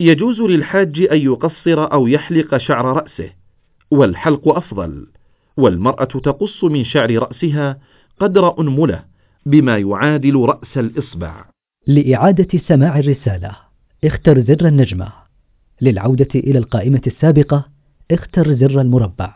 يجوز للحاج أن يقصر أو يحلق شعر رأسه والحلق أفضل والمرأة تقص من شعر رأسها قدر أنملة بما يعادل رأس الإصبع. لإعادة سماع الرسالة اختر زر النجمة. للعودة إلى القائمة السابقة اختر زر المربع.